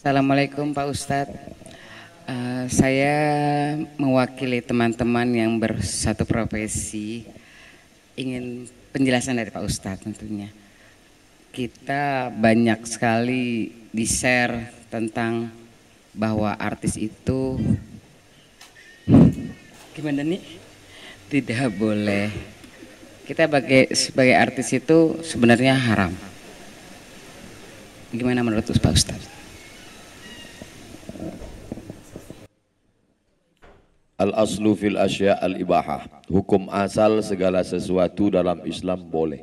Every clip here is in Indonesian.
Assalamualaikum Pak Ustadz. Uh, saya mewakili teman-teman yang bersatu profesi ingin penjelasan dari Pak Ustadz tentunya. Kita banyak sekali di-share tentang bahwa artis itu gimana nih tidak boleh kita sebagai sebagai artis itu sebenarnya haram. Gimana menurut Pak Ustadz? Al aslu fil asya al ibahah. Hukum asal segala sesuatu dalam Islam boleh.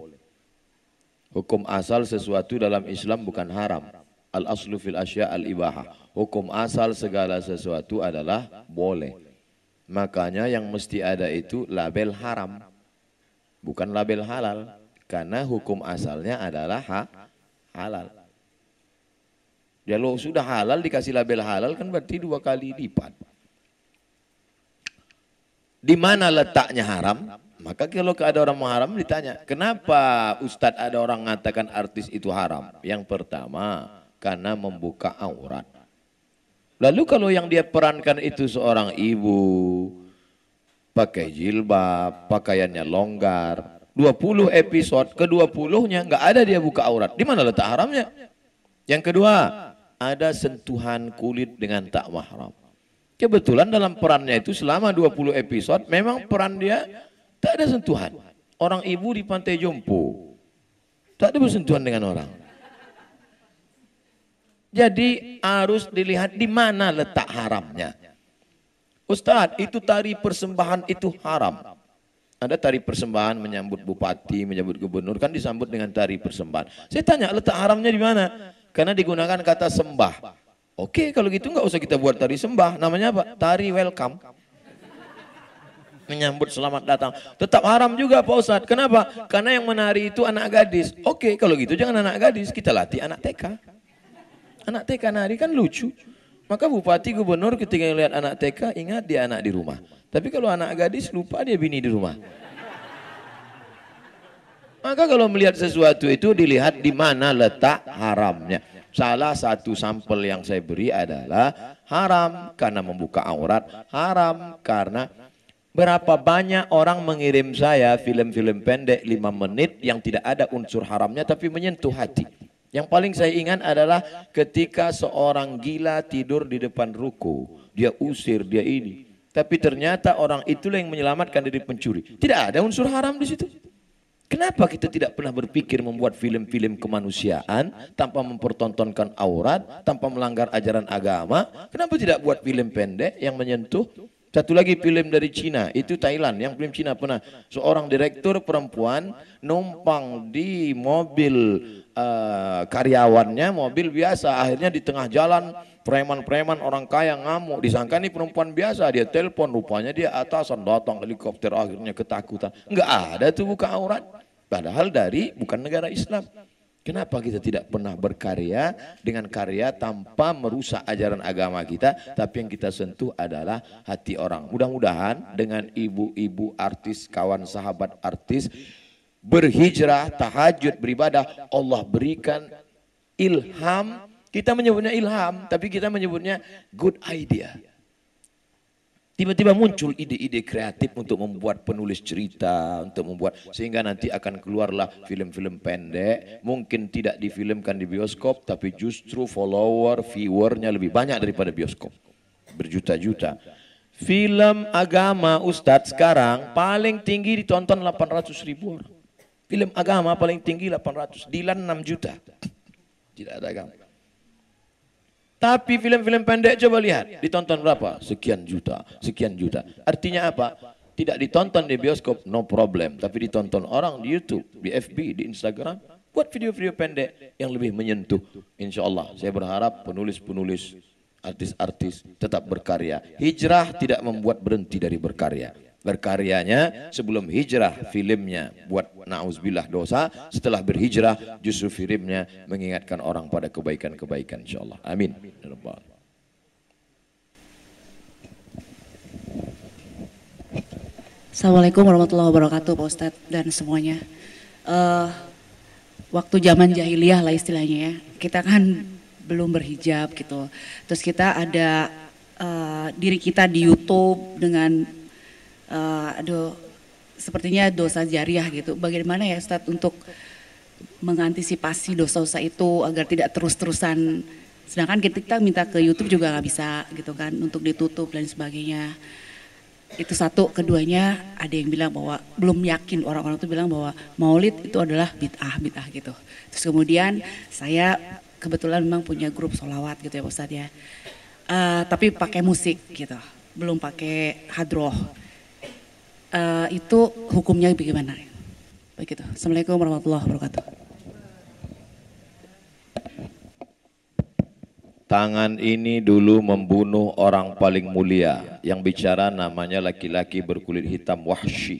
Hukum asal sesuatu dalam Islam bukan haram. Al aslu fil asya al ibahah. Hukum asal segala sesuatu adalah boleh. Makanya yang mesti ada itu label haram. Bukan label halal. Karena hukum asalnya adalah ha halal. Kalau sudah halal dikasih label halal kan berarti dua kali lipat di mana letaknya haram? Maka kalau ada orang haram ditanya, kenapa Ustadz ada orang mengatakan artis itu haram? Yang pertama, karena membuka aurat. Lalu kalau yang dia perankan itu seorang ibu, pakai jilbab, pakaiannya longgar, 20 episode, ke-20-nya nggak ada dia buka aurat. Di mana letak haramnya? Yang kedua, ada sentuhan kulit dengan tak mahram. Kebetulan dalam perannya itu selama 20 episode memang peran dia tak ada sentuhan. Orang ibu di pantai Jompo. Tak ada bersentuhan dengan orang. Jadi harus dilihat di mana letak haramnya. Ustadz, itu tari persembahan itu haram. Ada tari persembahan menyambut bupati, menyambut gubernur, kan disambut dengan tari persembahan. Saya tanya, letak haramnya di mana? Karena digunakan kata sembah. Oke, kalau gitu nggak usah kita buat tari sembah. Namanya apa? Tari welcome. Menyambut selamat datang. Tetap haram juga Pak Ustadz. Kenapa? Karena yang menari itu anak gadis. Oke, kalau gitu jangan anak gadis. Kita latih anak TK. Anak TK nari kan lucu. Maka bupati gubernur ketika melihat anak TK ingat dia anak di rumah. Tapi kalau anak gadis lupa dia bini di rumah. Maka kalau melihat sesuatu itu dilihat di mana letak haramnya. Salah satu sampel yang saya beri adalah haram karena membuka aurat, haram karena berapa banyak orang mengirim saya film-film pendek 5 menit yang tidak ada unsur haramnya tapi menyentuh hati. Yang paling saya ingat adalah ketika seorang gila tidur di depan ruko, dia usir, dia ini. Tapi ternyata orang itulah yang menyelamatkan diri pencuri. Tidak ada unsur haram di situ. Kenapa kita tidak pernah berpikir membuat film-film kemanusiaan tanpa mempertontonkan aurat, tanpa melanggar ajaran agama? Kenapa tidak buat film pendek yang menyentuh? Satu lagi film dari Cina, itu Thailand. Yang film Cina pernah seorang direktur perempuan numpang di mobil uh, karyawannya, mobil biasa. Akhirnya di tengah jalan preman-preman orang kaya ngamuk. Disangka ini perempuan biasa, dia telepon rupanya dia atasan datang helikopter akhirnya ketakutan. Enggak ada tuh buka aurat. Padahal dari bukan negara Islam. Kenapa kita tidak pernah berkarya dengan karya tanpa merusak ajaran agama kita, tapi yang kita sentuh adalah hati orang. Mudah-mudahan dengan ibu-ibu artis, kawan sahabat artis, berhijrah, tahajud, beribadah, Allah berikan ilham. Kita menyebutnya ilham, tapi kita menyebutnya good idea. Tiba-tiba muncul ide-ide kreatif untuk membuat penulis cerita, untuk membuat sehingga nanti akan keluarlah film-film pendek, mungkin tidak difilmkan di bioskop tapi justru follower, viewernya lebih banyak daripada bioskop. Berjuta-juta. Film agama Ustadz sekarang paling tinggi ditonton 800 ribu orang. Film agama paling tinggi 800, Dilan 6 juta. Tidak ada agama. Tapi film-film pendek coba lihat, ditonton berapa? Sekian juta, sekian juta. Artinya apa? Tidak ditonton di bioskop, no problem. Tapi ditonton orang di YouTube, di FB, di Instagram. Buat video-video pendek yang lebih menyentuh. Insya Allah, saya berharap penulis-penulis, artis-artis tetap berkarya. Hijrah tidak membuat berhenti dari berkarya berkaryanya sebelum hijrah filmnya buat nauzubillah dosa. Setelah berhijrah justru filmnya mengingatkan orang pada kebaikan-kebaikan insyaallah. Amin. Ya Assalamualaikum warahmatullahi wabarakatuh Pak Ustadz dan semuanya. Uh, waktu zaman jahiliyah lah istilahnya ya. Kita kan belum berhijab gitu. Terus kita ada uh, diri kita di YouTube dengan uh, aduh sepertinya dosa jariah gitu. Bagaimana ya Ustadz untuk mengantisipasi dosa-dosa itu agar tidak terus-terusan? Sedangkan kita minta ke YouTube juga nggak bisa gitu kan untuk ditutup dan sebagainya. Itu satu. Keduanya ada yang bilang bahwa belum yakin orang-orang itu bilang bahwa maulid itu adalah bid'ah bid'ah gitu. Terus kemudian saya kebetulan memang punya grup solawat gitu ya Ustadz ya. Uh, tapi pakai musik gitu. Belum pakai hadroh uh, itu hukumnya bagaimana begitu Assalamualaikum warahmatullahi wabarakatuh Tangan ini dulu membunuh orang paling mulia. Yang bicara namanya laki-laki berkulit hitam Wahsy.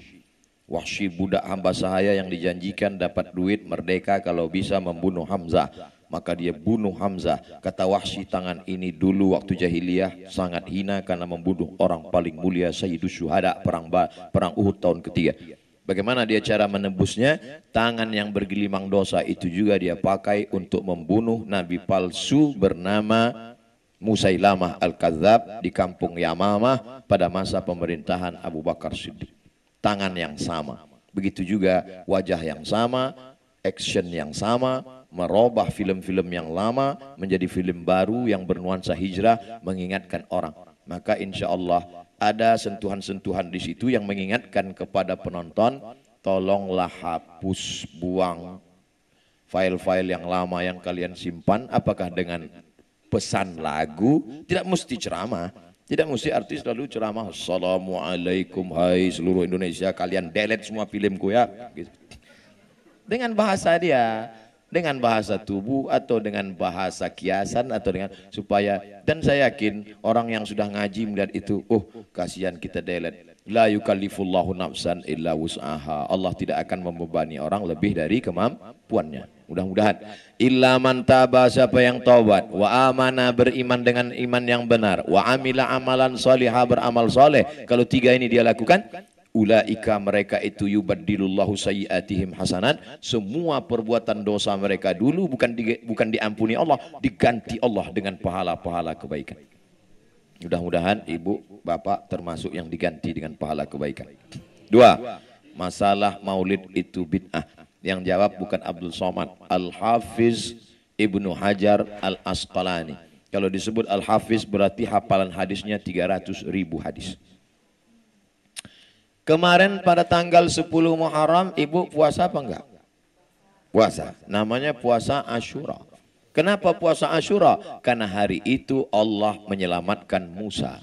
Wahsy budak hamba sahaya yang dijanjikan dapat duit merdeka kalau bisa membunuh Hamzah. Maka dia bunuh Hamzah. Kata Wahsy tangan ini dulu waktu jahiliyah sangat hina karena membunuh orang paling mulia Sayyidus Syuhada perang, perang Uhud tahun ketiga. Bagaimana dia cara menebusnya? Tangan yang bergelimang dosa itu juga dia pakai untuk membunuh nabi palsu bernama Musailamah Al-Kadzab di kampung Yamamah pada masa pemerintahan Abu Bakar Siddiq. Tangan yang sama. Begitu juga wajah yang sama, action yang sama, merubah film-film yang lama menjadi film baru yang bernuansa hijrah mengingatkan orang. Maka insya Allah ada sentuhan-sentuhan di situ yang mengingatkan kepada penonton, tolonglah hapus, buang file-file yang lama yang kalian simpan, apakah dengan pesan lagu, tidak mesti ceramah, tidak mesti artis lalu ceramah, Assalamualaikum, hai seluruh Indonesia, kalian delete semua filmku ya. Gitu. Dengan bahasa dia, dengan bahasa tubuh atau dengan bahasa kiasan atau dengan supaya dan saya yakin orang yang sudah ngaji melihat itu oh kasihan kita delete. La yukallifullahu nafsan illa wus'aha. Allah tidak akan membebani orang lebih dari kemampuannya. Mudah-mudahan. Illa man taba siapa yang taubat. Wa amana beriman dengan iman yang benar. Wa amila amalan salihah beramal soleh kalau tiga ini dia lakukan Ulaika mereka itu yubaddilullahu sayyiatihim hasanat. Semua perbuatan dosa mereka dulu bukan di, bukan diampuni Allah, diganti Allah dengan pahala-pahala kebaikan. Mudah-mudahan ibu, bapak termasuk yang diganti dengan pahala kebaikan. Dua, masalah maulid itu bid'ah. Yang jawab bukan Abdul Somad, Al-Hafiz Ibnu Hajar Al-Asqalani. Kalau disebut Al-Hafiz berarti hafalan hadisnya 300 ribu hadis. Kemarin pada tanggal 10 Muharram ibu puasa apa enggak? Puasa. Namanya puasa Ashura. Kenapa puasa Ashura? Karena hari itu Allah menyelamatkan Musa.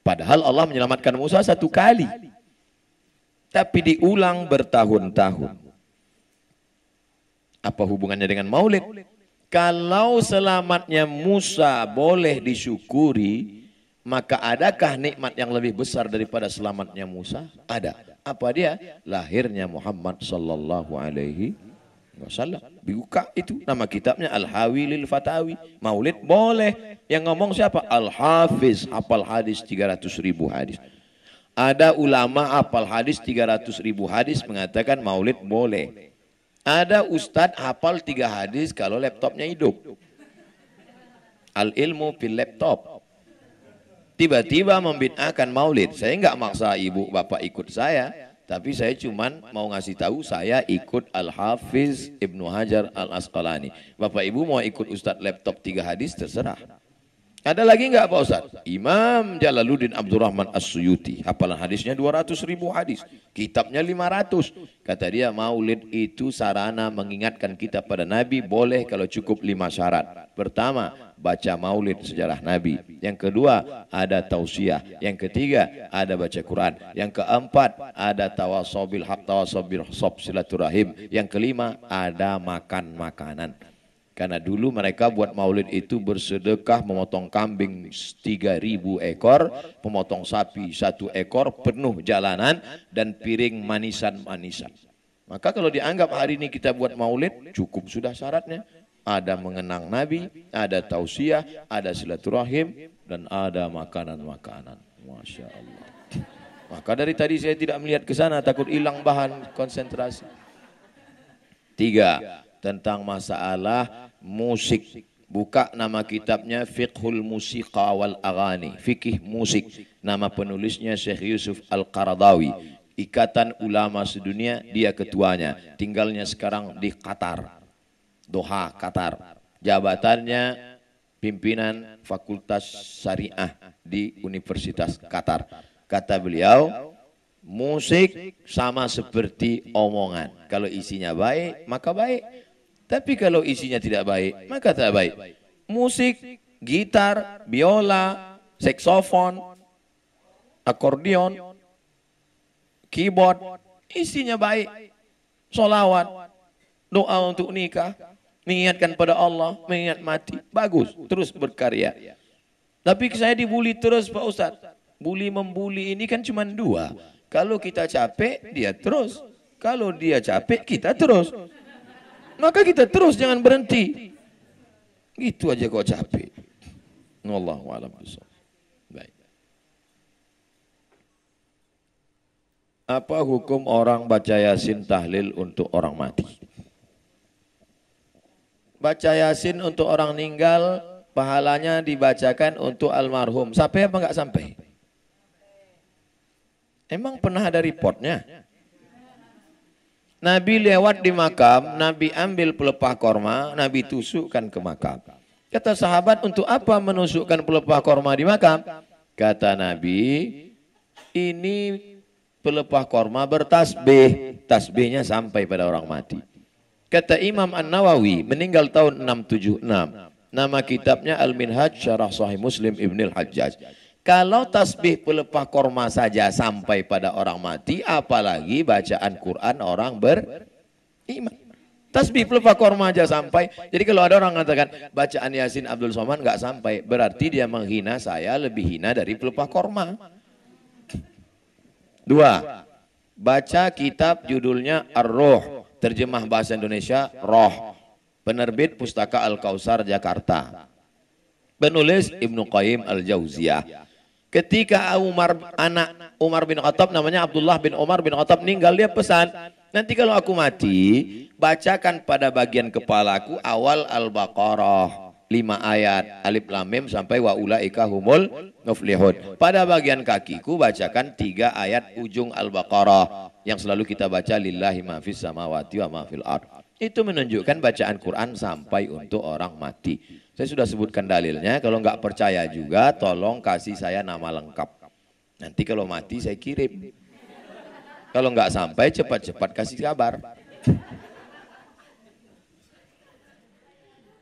Padahal Allah menyelamatkan Musa satu kali. Tapi diulang bertahun-tahun. Apa hubungannya dengan maulid? Kalau selamatnya Musa boleh disyukuri, maka adakah nikmat yang lebih besar daripada selamatnya Musa? Ada. Apa dia? Lahirnya Muhammad sallallahu alaihi wasallam. Buka itu nama kitabnya Al-Hawi lil Fatawi. Maulid boleh. Yang ngomong siapa? Al-Hafiz, hafal hadis 300 ribu hadis. Ada ulama hafal hadis 300 ribu hadis mengatakan maulid boleh. Ada ustadz hafal tiga hadis kalau laptopnya hidup. Al ilmu fil laptop tiba-tiba membid'ahkan maulid. Saya enggak maksa ibu bapak ikut saya, tapi saya cuman mau ngasih tahu saya ikut Al-Hafiz Ibnu Hajar Al-Asqalani. Bapak ibu mau ikut Ustadz laptop tiga hadis terserah. Ada lagi enggak Pak Ustaz? Imam Jalaluddin Abdurrahman As-Suyuti. Hafalan hadisnya 200 ribu hadis. Kitabnya 500. Kata dia maulid itu sarana mengingatkan kita pada Nabi boleh kalau cukup lima syarat. Pertama, baca maulid sejarah Nabi. Yang kedua, ada tausiah. Yang ketiga, ada baca Quran. Yang keempat, ada tawasobil hak tawasobil sob silaturahim. Yang kelima, ada makan makanan. Karena dulu mereka buat maulid itu bersedekah memotong kambing 3000 ekor, memotong sapi satu ekor penuh jalanan dan piring manisan-manisan. Maka kalau dianggap hari ini kita buat maulid cukup sudah syaratnya. Ada mengenang Nabi, ada tausiah, ada silaturahim dan ada makanan-makanan. Masya Allah. Maka dari tadi saya tidak melihat ke sana takut hilang bahan konsentrasi. Tiga, tentang masalah musik Buka nama kitabnya Fiqhul Musiqa wal Aghani, fikih musik. Nama penulisnya Syekh Yusuf Al-Qaradawi. Ikatan Ulama Sedunia, dia ketuanya. Tinggalnya sekarang di Qatar. Doha, Qatar. Jabatannya pimpinan Fakultas Syariah di Universitas Qatar. Kata beliau, musik sama seperti omongan. Kalau isinya baik, maka baik. Tapi kalau isinya tidak baik, maka tidak baik. Musik, gitar, biola, saksofon, akordeon, keyboard, isinya baik. Solawat, doa untuk nikah, mengingatkan pada Allah, mengingat mati. Bagus, terus berkarya. Tapi saya dibully terus Pak Ustadz. Bully membuli ini kan cuma dua. Kalau kita capek, dia terus. Kalau dia capek, kita terus. Maka kita terus jangan berhenti. Gitu aja kau capek. Wallahu a'lam Baik. Apa hukum orang baca Yasin tahlil untuk orang mati? Baca Yasin untuk orang meninggal, pahalanya dibacakan untuk almarhum. Sampai apa enggak sampai? Emang pernah ada reportnya? Nabi lewat di makam, Nabi ambil pelepah korma, Nabi tusukkan ke makam. Kata sahabat, untuk apa menusukkan pelepah korma di makam? Kata Nabi, ini pelepah korma bertasbih, tasbihnya sampai pada orang mati. Kata Imam An-Nawawi, meninggal tahun 676. Nama kitabnya Al-Minhaj Syarah Sahih Muslim Ibn Al-Hajjaj. Kalau tasbih pelepah korma saja sampai pada orang mati, apalagi bacaan Quran orang beriman. Tasbih pelepah korma aja sampai. Jadi kalau ada orang mengatakan bacaan Yasin Abdul Somad nggak sampai, berarti dia menghina saya lebih hina dari pelepah korma. Dua, baca kitab judulnya Ar-Ruh, terjemah bahasa Indonesia Roh, penerbit Pustaka Al-Kausar Jakarta. Penulis Ibnu Qayyim Al-Jauziyah. Ketika Umar anak Umar bin Khattab namanya Abdullah bin Umar bin Khattab meninggal dia pesan, nanti kalau aku mati, bacakan pada bagian kepalaku awal Al-Baqarah lima ayat alif lam mim sampai wa ulaika humul muflihun. Pada bagian kakiku bacakan tiga ayat ujung Al-Baqarah yang selalu kita baca lillahi ma fis samawati wa ma fil ard. Itu menunjukkan bacaan Quran sampai untuk orang mati. Saya sudah sebutkan dalilnya, kalau nggak percaya juga tolong kasih saya nama lengkap. Nanti kalau mati saya kirim. Kalau nggak sampai cepat-cepat kasih kabar.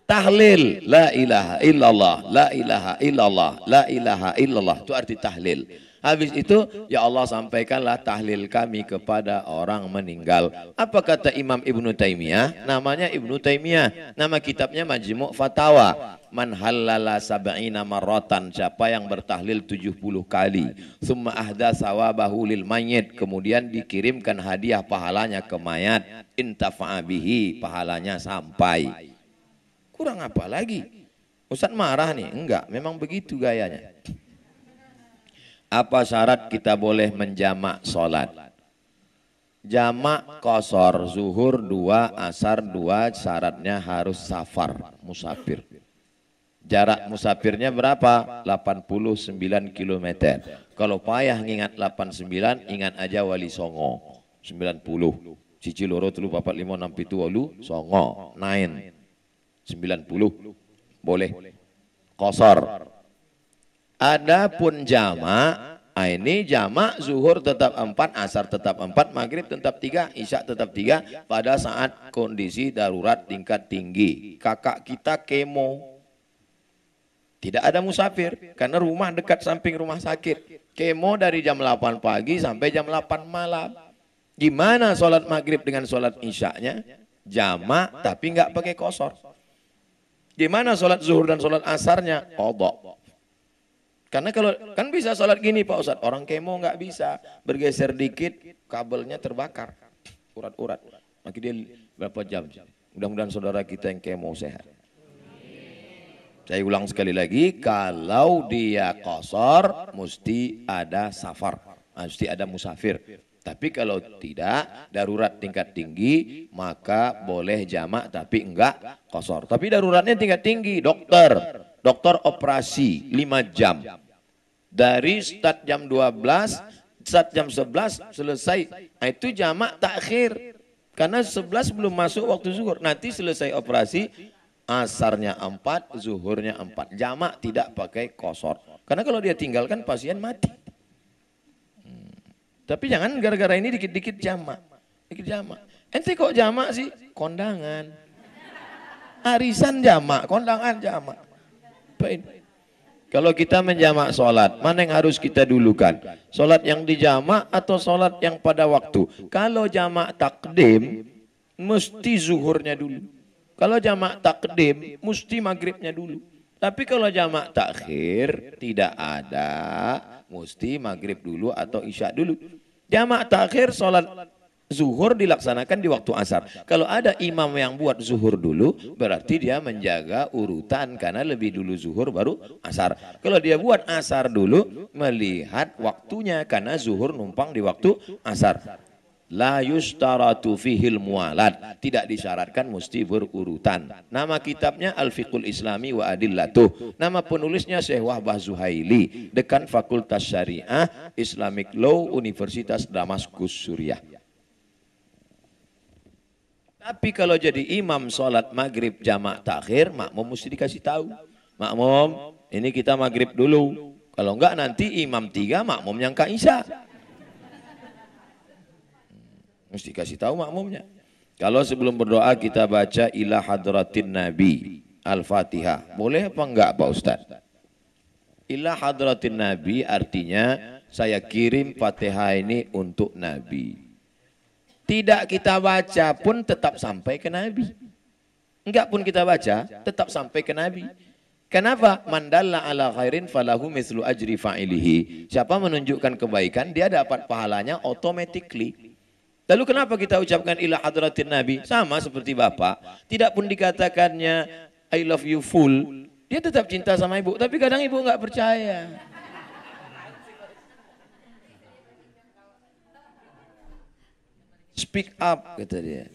Tahlil, la ilaha illallah, la ilaha illallah, la ilaha illallah. Itu arti tahlil. Habis itu ya Allah sampaikanlah tahlil kami kepada orang meninggal. Apa kata Imam Ibnu Taimiyah? Namanya Ibnu Taimiyah. Nama kitabnya Majmu' Fatawa. Man halala sab'ina marratan. Siapa yang bertahlil 70 kali. Summa ahda sawabahu lil mayit. Kemudian dikirimkan hadiah pahalanya ke mayat. Intafa'a bihi. Pahalanya sampai. Kurang apa lagi? Ustaz marah nih? Enggak, memang begitu gayanya. Apa syarat kita boleh menjamak sholat? Jamak kosor, zuhur dua, asar dua, syaratnya harus safar, musafir. Jarak musafirnya berapa? 89 km. Kalau payah ngingat 89, ingat aja Wali Songo. 90. Cici loro telu papat lima enam pitu walu songo. Nine. 90. Boleh. Kosor. Adapun jamak, ah ini jamak zuhur tetap empat, asar tetap empat, maghrib tetap tiga, isya tetap tiga pada saat kondisi darurat tingkat tinggi. Kakak kita kemo. Tidak ada musafir karena rumah dekat samping rumah sakit. Kemo dari jam 8 pagi sampai jam 8 malam. Gimana sholat maghrib dengan sholat isyaknya? Jamak tapi nggak pakai kosor. Gimana sholat zuhur dan sholat asarnya? Kodok. Karena kalau kan bisa sholat gini Pak Ustadz, orang kemo nggak bisa bergeser dikit kabelnya terbakar, urat-urat. Maka dia berapa jam? Mudah-mudahan saudara kita yang kemo sehat. Saya ulang sekali lagi, kalau dia kosor, mesti ada safar, mesti ada musafir. Tapi kalau tidak, darurat tingkat tinggi, maka boleh jamak tapi enggak kosor. Tapi daruratnya tingkat tinggi, dokter. Dokter operasi 5 jam. Dari start jam 12, start jam 11 selesai. Nah, itu jamak takhir. Karena 11 belum masuk waktu zuhur. Nanti selesai operasi, asarnya 4, zuhurnya 4. Jamak tidak pakai kosor. Karena kalau dia tinggalkan pasien mati. Tapi jangan gara-gara ini dikit-dikit jamak. Dikit jamak. Ente kok jamak sih? Kondangan. Arisan jamak, kondangan jamak. Kalau kita menjamak sholat, mana yang harus kita dulukan? Sholat yang dijamak atau sholat yang pada waktu? Kalau jamak takdim, mesti zuhurnya dulu. Kalau jamak takdim, mesti maghribnya dulu. Tapi kalau jamak takhir, tidak ada mesti maghrib dulu atau isya dulu. Jamak takhir sholat zuhur dilaksanakan di waktu asar. Kalau ada imam yang buat zuhur dulu, berarti dia menjaga urutan karena lebih dulu zuhur baru asar. Kalau dia buat asar dulu, melihat waktunya karena zuhur numpang di waktu asar. La yustaratu fihil mualat. Tidak disyaratkan mesti berurutan. Nama kitabnya Al-Fiqhul Islami wa Adillatuh. Nama penulisnya Syekh Wahbah Zuhaili. Dekan Fakultas Syariah Islamic Law Universitas Damaskus Suriah. Tapi kalau jadi imam sholat maghrib jamak takhir, makmum mesti dikasih tahu. Makmum, ini kita maghrib dulu. Kalau enggak nanti imam tiga, makmum yang isya. Mesti kasih tahu makmumnya. Kalau sebelum berdoa kita baca ila hadratin nabi al-fatihah. Boleh apa enggak Pak Ustaz? Ila hadratin nabi artinya saya kirim fatihah ini untuk nabi. Tidak kita baca pun tetap sampai ke nabi. Enggak pun kita baca tetap sampai ke nabi. Kenapa? Mandalla ala khairin falahu mislu ajri fa'ilihi. Siapa menunjukkan kebaikan, dia dapat pahalanya automatically. Lalu kenapa kita ucapkan ilah hadratin Nabi? Sama seperti Bapak. Tidak pun dikatakannya I love you full. Dia tetap cinta sama ibu. Tapi kadang ibu nggak percaya. Speak up, kata dia.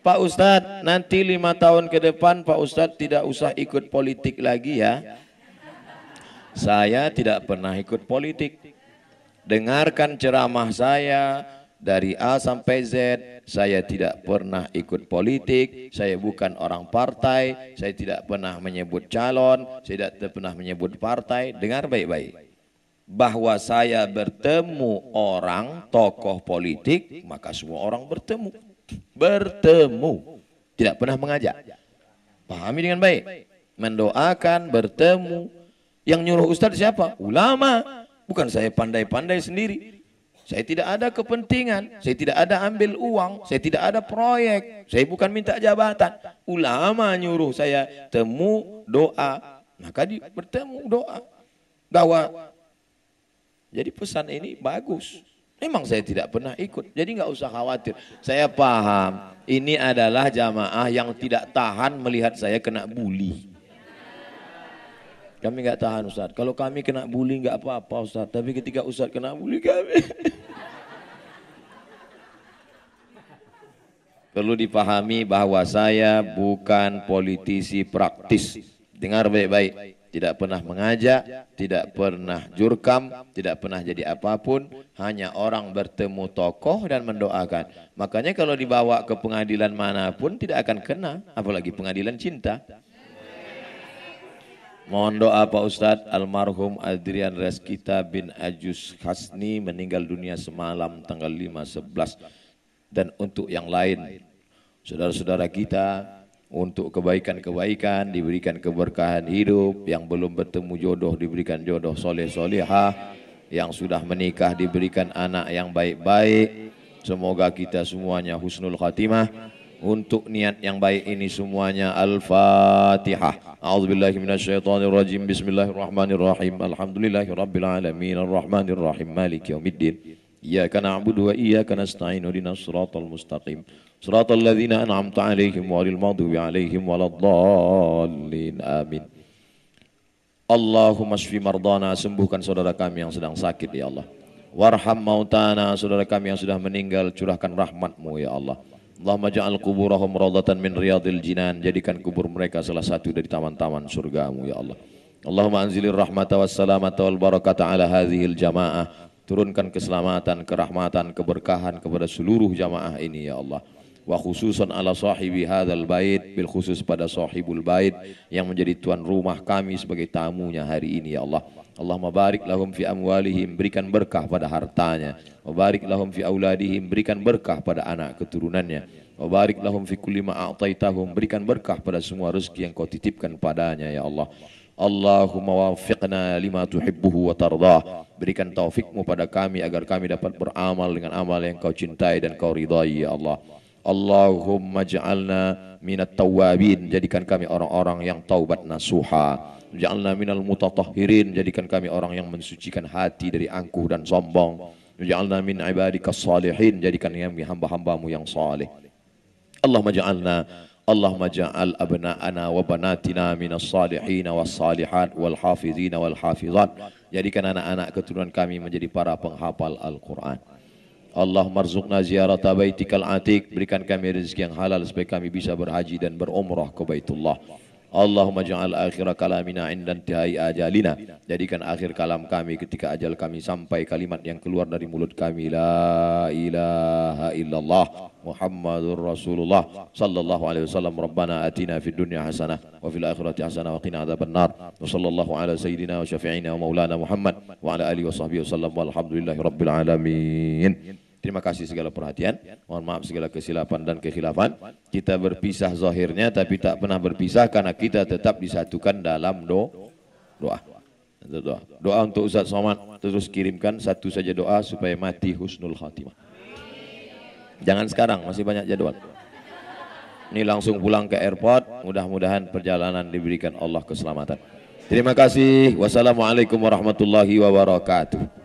Pak Ustadz, nanti lima tahun ke depan Pak Ustadz tidak usah ikut politik lagi ya. Saya tidak pernah ikut politik. Dengarkan ceramah saya dari A sampai Z. Saya tidak pernah ikut politik, saya bukan orang partai, saya tidak pernah menyebut calon, saya tidak pernah menyebut partai. Dengar baik-baik. Bahwa saya bertemu orang tokoh politik, maka semua orang bertemu. Bertemu. Tidak pernah mengajak. Pahami dengan baik. Mendoakan, bertemu. Yang nyuruh Ustadz siapa? Ulama. Bukan saya pandai-pandai sendiri. Saya tidak ada kepentingan, saya tidak ada ambil uang, saya tidak ada proyek, saya bukan minta jabatan. Ulama nyuruh saya temu doa, maka di, bertemu doa. Bahwa jadi pesan ini bagus. Memang saya tidak pernah ikut, jadi nggak usah khawatir. Saya paham, ini adalah jamaah yang tidak tahan melihat saya kena bully. Kami nggak tahan Ustaz. Kalau kami kena bully nggak apa-apa Ustaz. Tapi ketika Ustaz kena bully kami. Perlu dipahami bahwa saya bukan politisi praktis. Dengar baik-baik. Tidak pernah mengajak, tidak pernah jurkam, tidak pernah jadi apa pun. Hanya orang bertemu tokoh dan mendoakan. Makanya kalau dibawa ke pengadilan mana pun tidak akan kena. Apalagi pengadilan cinta. Mohon doa Pak Ustadz almarhum Adrian Reskita bin Ajus Hasni meninggal dunia semalam tanggal 5-11 dan untuk yang lain saudara-saudara kita untuk kebaikan-kebaikan diberikan keberkahan hidup yang belum bertemu jodoh diberikan jodoh soleh solehah yang sudah menikah diberikan anak yang baik-baik semoga kita semuanya husnul khatimah untuk niat yang baik ini semuanya Al-Fatihah. A'udzubillahi minasyaitonirrajim. Bismillahirrahmanirrahim. Alhamdulillahirabbil alamin arrahmanirrahim maliki yaumiddin. Iyyaka na'budu wa iyyaka nasta'in ihdinas siratal mustaqim. Siratal ladzina an'amta 'alaihim ghairil maghdubi 'alaihim waladdallin. Amin. Allahumma shfi mardana sembuhkan saudara kami yang sedang sakit ya Allah. Warham mautana saudara kami yang sudah meninggal curahkan rahmatmu ya Allah. Allahumma ja'al kuburahum radatan min riyadil jinan jadikan kubur mereka salah satu dari taman-taman surgamu ya Allah. Allahumma anzilir rahmata wassalamata wal barakata ala hadhil jamaah turunkan keselamatan, kerahmatan, keberkahan kepada seluruh jamaah ini ya Allah wa khususan ala sahibi hadzal bait bil khusus pada sahibul bait yang menjadi tuan rumah kami sebagai tamunya hari ini ya Allah. Allahumma barik lahum fi amwalihim berikan berkah pada hartanya. Wa barik lahum fi auladihim berikan berkah pada anak keturunannya. Wa barik lahum fi kulli ma berikan berkah pada semua rezeki yang kau titipkan padanya ya Allah. Allahumma wafiqna lima tuhibbuhu wa tardah. Berikan taufikmu pada kami agar kami dapat beramal dengan amal yang kau cintai dan kau ridai ya Allah. Allahumma ja'alna minat tawabin jadikan kami orang-orang yang taubat nasuha. Ja'alna minal mutatahhirin. Jadikan kami orang yang mensucikan hati dari angkuh dan sombong. Ja'alna min ibadikas salihin. Jadikan kami hamba-hambamu yang saleh. Allahumma ja'alna Banatina minas salihin was salihat wal hafizin wal hafizat. Jadikan anak-anak keturunan kami menjadi para penghafal Al-Qur'an. Allah marzuqna ziyarata baitikal atik berikan kami rezeki yang halal supaya kami bisa berhaji dan berumrah ke Baitullah Allahumma ja'al akhir kalamina indan tihai ajalina. Jadikan akhir kalam kami ketika ajal kami sampai kalimat yang keluar dari mulut kami. La ilaha illallah Muhammadur Rasulullah. Sallallahu alaihi wasallam. Rabbana atina fid dunya hasanah wa fil akhirati hasanah wa qina adzabannar. Wa sallallahu ala sayyidina wa syafi'ina wa maulana Muhammad wa ala alihi wa sahbihi wasallam walhamdulillahi rabbil alamin Terima kasih segala perhatian. Mohon maaf segala kesilapan dan kekhilafan. Kita berpisah zahirnya tapi tak pernah berpisah karena kita tetap disatukan dalam do doa. Doa. Doa untuk Ustaz Somad terus kirimkan satu saja doa supaya mati husnul khatimah. Jangan sekarang, masih banyak jadwal. Ini langsung pulang ke airport, mudah-mudahan perjalanan diberikan Allah keselamatan. Terima kasih. Wassalamualaikum warahmatullahi wabarakatuh.